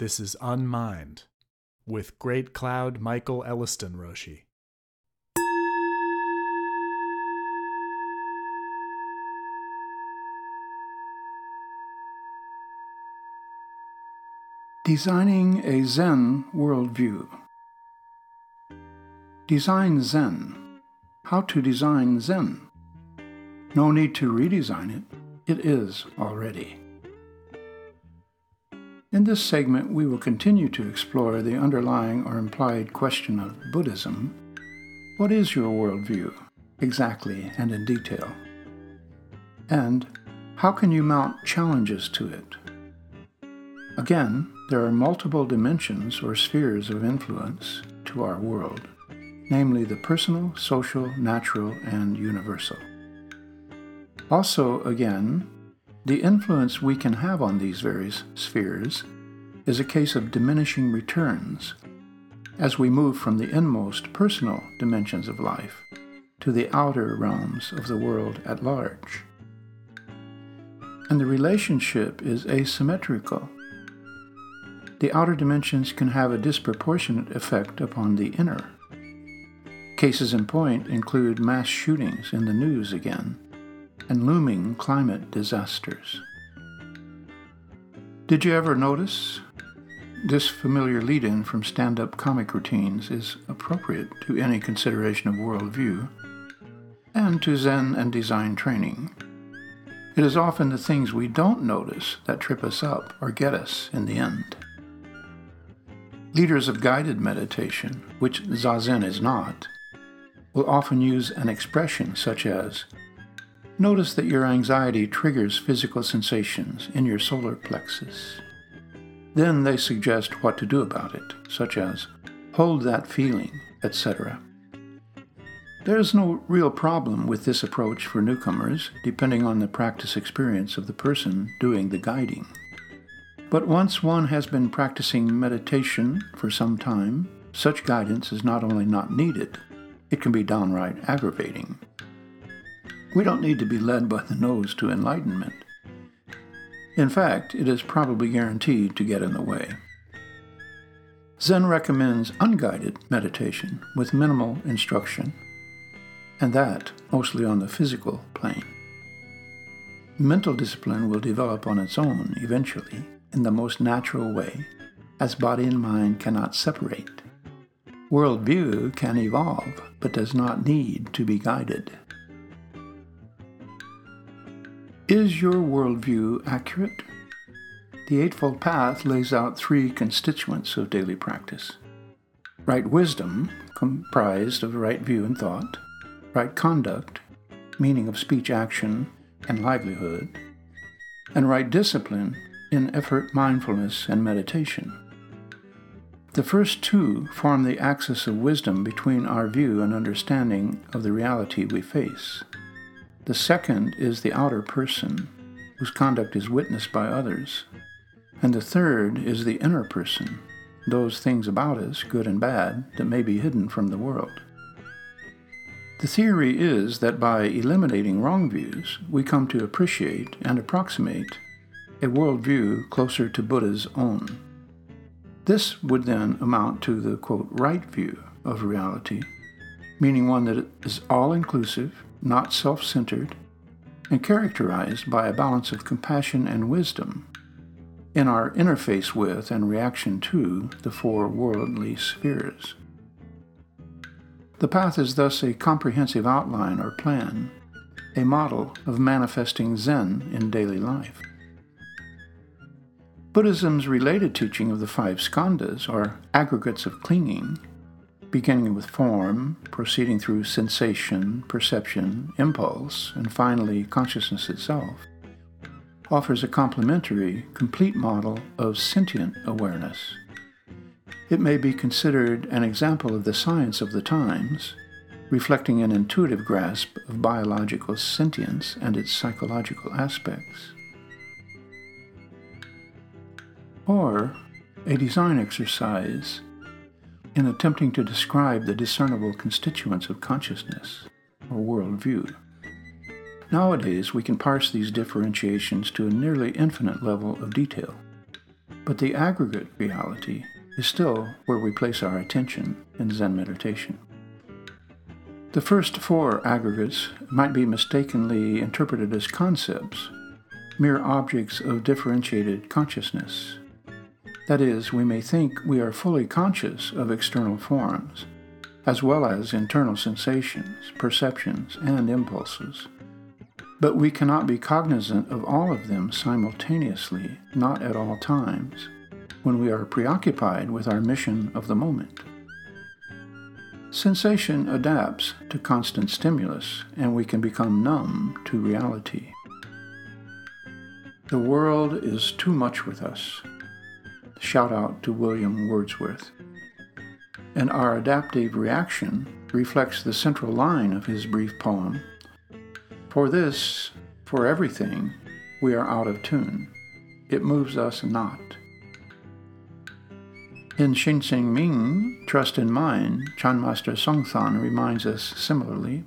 This is Unmind with Great Cloud Michael Elliston Roshi. Designing a Zen Worldview. Design Zen. How to design Zen. No need to redesign it, it is already. In this segment, we will continue to explore the underlying or implied question of Buddhism. What is your worldview, exactly and in detail? And how can you mount challenges to it? Again, there are multiple dimensions or spheres of influence to our world, namely the personal, social, natural, and universal. Also, again, the influence we can have on these various spheres is a case of diminishing returns as we move from the inmost personal dimensions of life to the outer realms of the world at large. And the relationship is asymmetrical. The outer dimensions can have a disproportionate effect upon the inner. Cases in point include mass shootings in the news again and looming climate disasters. Did you ever notice? This familiar lead in from stand up comic routines is appropriate to any consideration of worldview and to Zen and design training. It is often the things we don't notice that trip us up or get us in the end. Leaders of guided meditation, which Zazen is not, will often use an expression such as, Notice that your anxiety triggers physical sensations in your solar plexus. Then they suggest what to do about it, such as hold that feeling, etc. There is no real problem with this approach for newcomers, depending on the practice experience of the person doing the guiding. But once one has been practicing meditation for some time, such guidance is not only not needed, it can be downright aggravating. We don't need to be led by the nose to enlightenment. In fact, it is probably guaranteed to get in the way. Zen recommends unguided meditation with minimal instruction, and that mostly on the physical plane. Mental discipline will develop on its own eventually in the most natural way, as body and mind cannot separate. Worldview can evolve, but does not need to be guided. Is your worldview accurate? The Eightfold Path lays out three constituents of daily practice right wisdom, comprised of right view and thought, right conduct, meaning of speech, action, and livelihood, and right discipline in effort, mindfulness, and meditation. The first two form the axis of wisdom between our view and understanding of the reality we face. The second is the outer person, whose conduct is witnessed by others. And the third is the inner person, those things about us, good and bad, that may be hidden from the world. The theory is that by eliminating wrong views, we come to appreciate and approximate a worldview closer to Buddha's own. This would then amount to the quote, right view of reality, meaning one that is all inclusive not self centered, and characterized by a balance of compassion and wisdom in our interface with and reaction to the four worldly spheres. The path is thus a comprehensive outline or plan, a model of manifesting Zen in daily life. Buddhism's related teaching of the five skandhas, or aggregates of clinging, beginning with form, proceeding through sensation, perception, impulse, and finally consciousness itself, offers a complementary, complete model of sentient awareness. It may be considered an example of the science of the times, reflecting an intuitive grasp of biological sentience and its psychological aspects. Or a design exercise in attempting to describe the discernible constituents of consciousness or worldview. Nowadays, we can parse these differentiations to a nearly infinite level of detail. But the aggregate reality is still where we place our attention in Zen meditation. The first four aggregates might be mistakenly interpreted as concepts, mere objects of differentiated consciousness. That is, we may think we are fully conscious of external forms, as well as internal sensations, perceptions, and impulses. But we cannot be cognizant of all of them simultaneously, not at all times, when we are preoccupied with our mission of the moment. Sensation adapts to constant stimulus, and we can become numb to reality. The world is too much with us. Shout out to William Wordsworth. And our adaptive reaction reflects the central line of his brief poem For this, for everything, we are out of tune. It moves us not. In Hsin Hsin Ming, Trust in Mind, Chan Master Sengcan reminds us similarly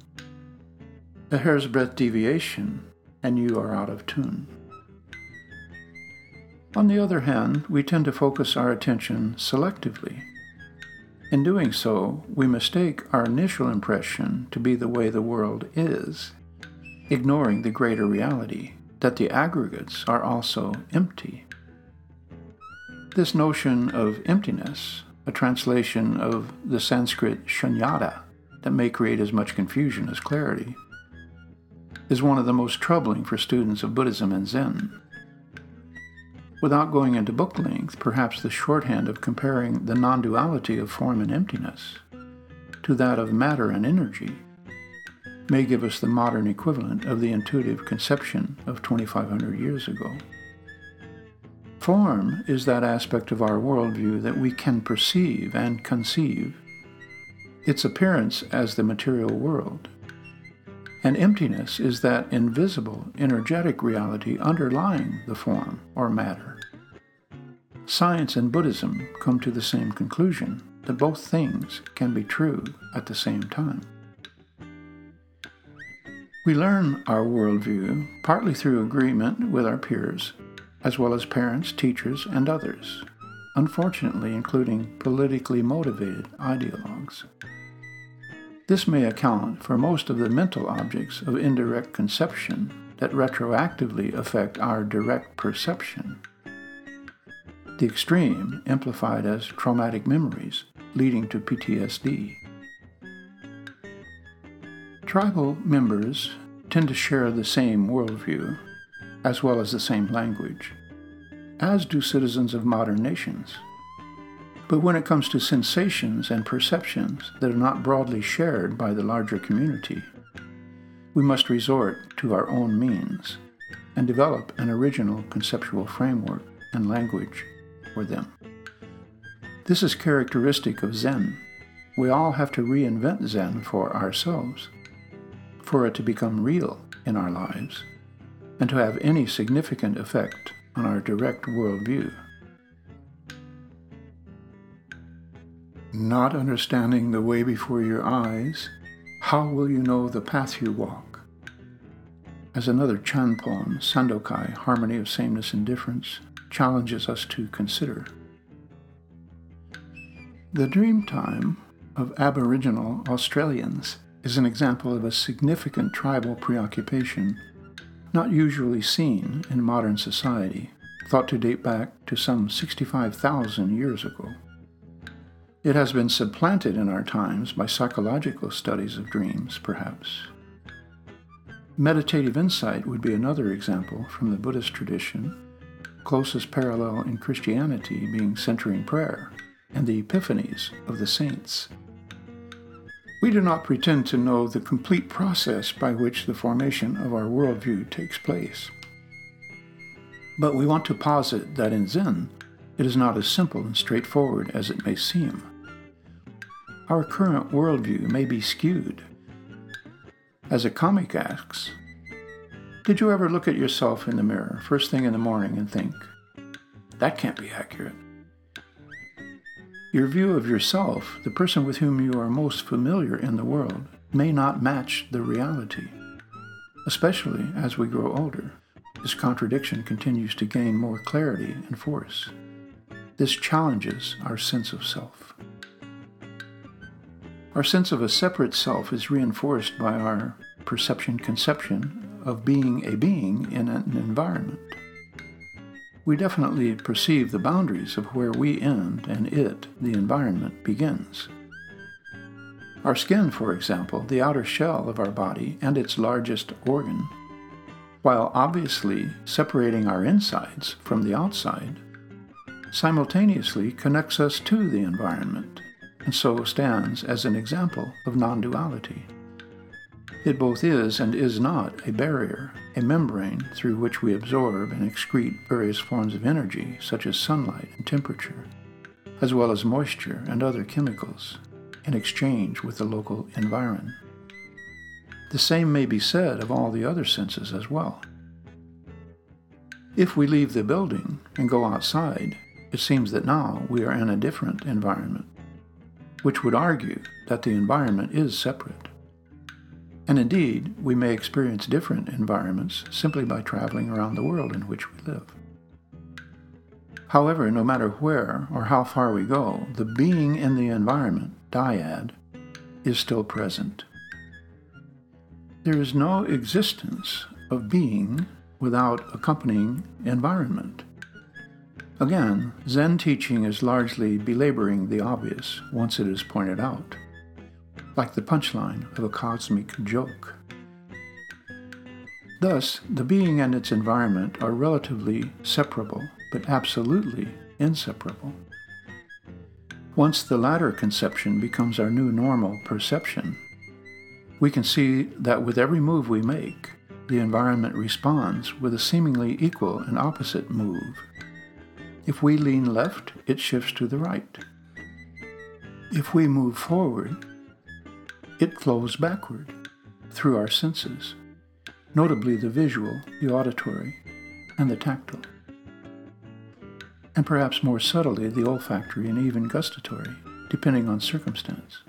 a hair's breadth deviation, and you are out of tune. On the other hand, we tend to focus our attention selectively. In doing so, we mistake our initial impression to be the way the world is, ignoring the greater reality that the aggregates are also empty. This notion of emptiness, a translation of the Sanskrit shunyata that may create as much confusion as clarity, is one of the most troubling for students of Buddhism and Zen. Without going into book length, perhaps the shorthand of comparing the non duality of form and emptiness to that of matter and energy may give us the modern equivalent of the intuitive conception of 2,500 years ago. Form is that aspect of our worldview that we can perceive and conceive, its appearance as the material world. And emptiness is that invisible, energetic reality underlying the form or matter. Science and Buddhism come to the same conclusion that both things can be true at the same time. We learn our worldview partly through agreement with our peers as well as parents, teachers, and others, unfortunately, including politically motivated ideologues. This may account for most of the mental objects of indirect conception that retroactively affect our direct perception. The extreme amplified as traumatic memories, leading to PTSD. Tribal members tend to share the same worldview as well as the same language, as do citizens of modern nations. But when it comes to sensations and perceptions that are not broadly shared by the larger community, we must resort to our own means and develop an original conceptual framework and language for them. This is characteristic of Zen. We all have to reinvent Zen for ourselves, for it to become real in our lives and to have any significant effect on our direct worldview. Not understanding the way before your eyes, how will you know the path you walk? As another Chan poem, Sandokai, Harmony of Sameness and Difference, challenges us to consider. The dream time of Aboriginal Australians is an example of a significant tribal preoccupation not usually seen in modern society, thought to date back to some 65,000 years ago. It has been supplanted in our times by psychological studies of dreams, perhaps. Meditative insight would be another example from the Buddhist tradition, closest parallel in Christianity being centering prayer and the epiphanies of the saints. We do not pretend to know the complete process by which the formation of our worldview takes place. But we want to posit that in Zen, it is not as simple and straightforward as it may seem. Our current worldview may be skewed. As a comic asks, Did you ever look at yourself in the mirror first thing in the morning and think, that can't be accurate? Your view of yourself, the person with whom you are most familiar in the world, may not match the reality. Especially as we grow older, this contradiction continues to gain more clarity and force. this challenges our sense of self. Our sense of a separate self is reinforced by our perception conception of being a being in an environment. We definitely perceive the boundaries of where we end and it, the environment, begins. Our skin, for example, the outer shell of our body and its largest organ, while obviously separating our insides from the outside, simultaneously connects us to the environment and so stands as an example of non duality. It both is and is not a barrier, a membrane through which we absorb and excrete various forms of energy, such as sunlight and temperature, as well as moisture and other chemicals, in exchange with the local environment. The same may be said of all the other senses as well. If we leave the building and go outside, it seems that now we are in a different environment, which would argue that the environment is separate. And indeed, we may experience different environments simply by traveling around the world in which we live. However, no matter where or how far we go, the being in the environment, dyad, is still present. There is no existence of being without accompanying environment. Again, Zen teaching is largely belaboring the obvious once it is pointed out, like the punchline of a cosmic joke. Thus, the being and its environment are relatively separable, but absolutely inseparable. Once the latter conception becomes our new normal perception, we can see that with every move we make, the environment responds with a seemingly equal and opposite move. If we lean left, it shifts to the right. If we move forward, it flows backward through our senses, notably the visual, the auditory, and the tactile. And perhaps more subtly, the olfactory and even gustatory, depending on circumstance.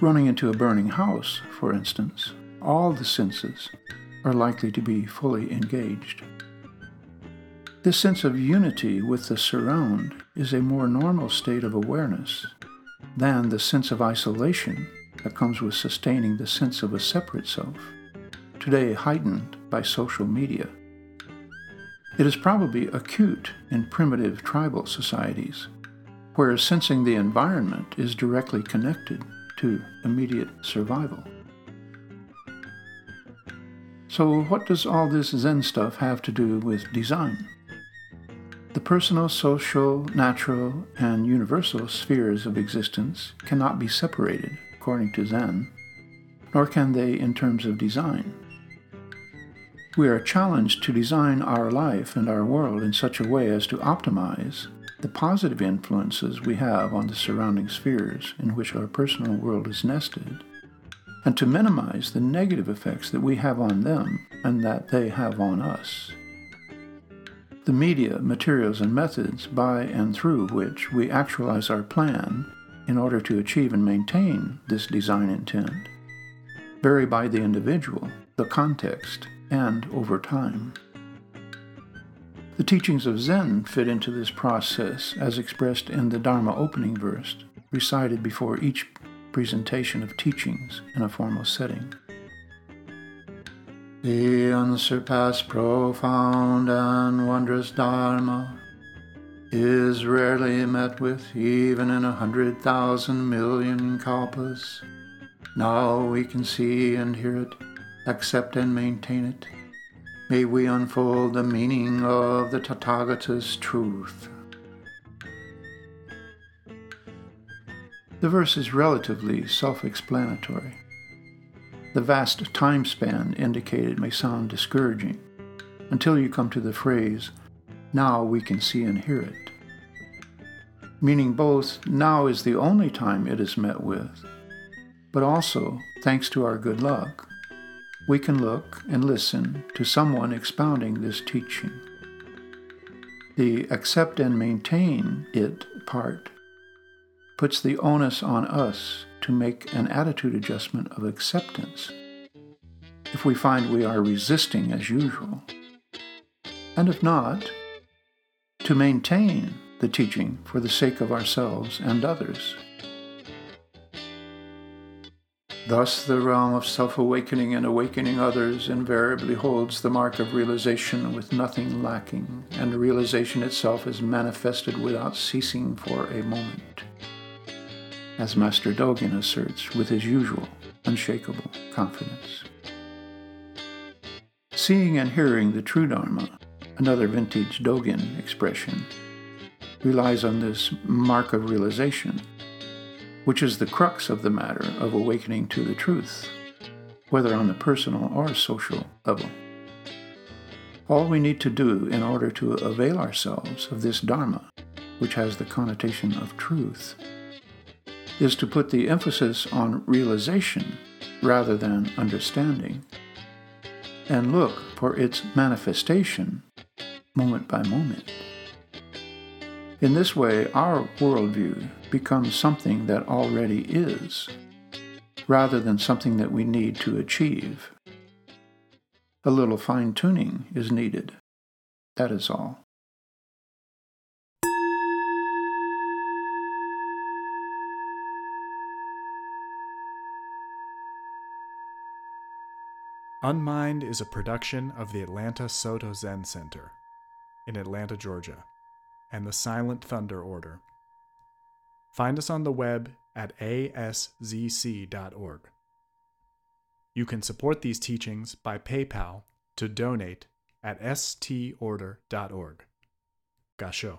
Running into a burning house, for instance, all the senses are likely to be fully engaged. This sense of unity with the surround is a more normal state of awareness than the sense of isolation that comes with sustaining the sense of a separate self, today heightened by social media. It is probably acute in primitive tribal societies, where sensing the environment is directly connected to immediate survival. So, what does all this Zen stuff have to do with design? Personal, social, natural, and universal spheres of existence cannot be separated, according to Zen, nor can they in terms of design. We are challenged to design our life and our world in such a way as to optimize the positive influences we have on the surrounding spheres in which our personal world is nested, and to minimize the negative effects that we have on them and that they have on us the media, materials, and methods by and through which we actualize our plan in order to achieve and maintain this design intent vary by the individual, the context, and over time. The teachings of Zen fit into this process as expressed in the Dharma opening verse, recited before each presentation of teachings in a formal setting. The unsurpassed, profound, and wondrous Dharma is rarely met with even in a hundred thousand million kalpas. Now we can see and hear it, accept and maintain it. May we unfold the meaning of the Tathagata's truth. The verse is relatively self explanatory. The vast time span indicated may sound discouraging until you come to the phrase, now we can see and hear it. Meaning both now is the only time it is met with, but also, thanks to our good luck, we can look and listen to someone expounding this teaching. The accept and maintain it part puts the onus on us to make an attitude adjustment of acceptance if we find we are resisting as usual. And if not, to maintain the teaching for the sake of ourselves and others. Thus, the realm of self awakening and awakening others invariably holds the mark of realization with nothing lacking, and realization itself is manifested without ceasing for a moment. As Master Dogen asserts with his usual unshakable confidence. Seeing and hearing the true Dharma, another vintage Dogen expression, relies on this mark of realization which is the crux of the matter of awakening to the truth, whether on the personal or social level. All we need to do in order to avail ourselves of this Dharma, which has the connotation of truth, is to put the emphasis on realization rather than understanding, and look for its manifestation moment by moment. In this way, our worldview becomes something that already is, rather than something that we need to achieve. A little fine tuning is needed. That is all. Unmind is a production of the Atlanta Soto Zen Center in Atlanta, Georgia and the Silent Thunder Order. Find us on the web at aszc.org. You can support these teachings by PayPal to donate at storder.org. Gasho.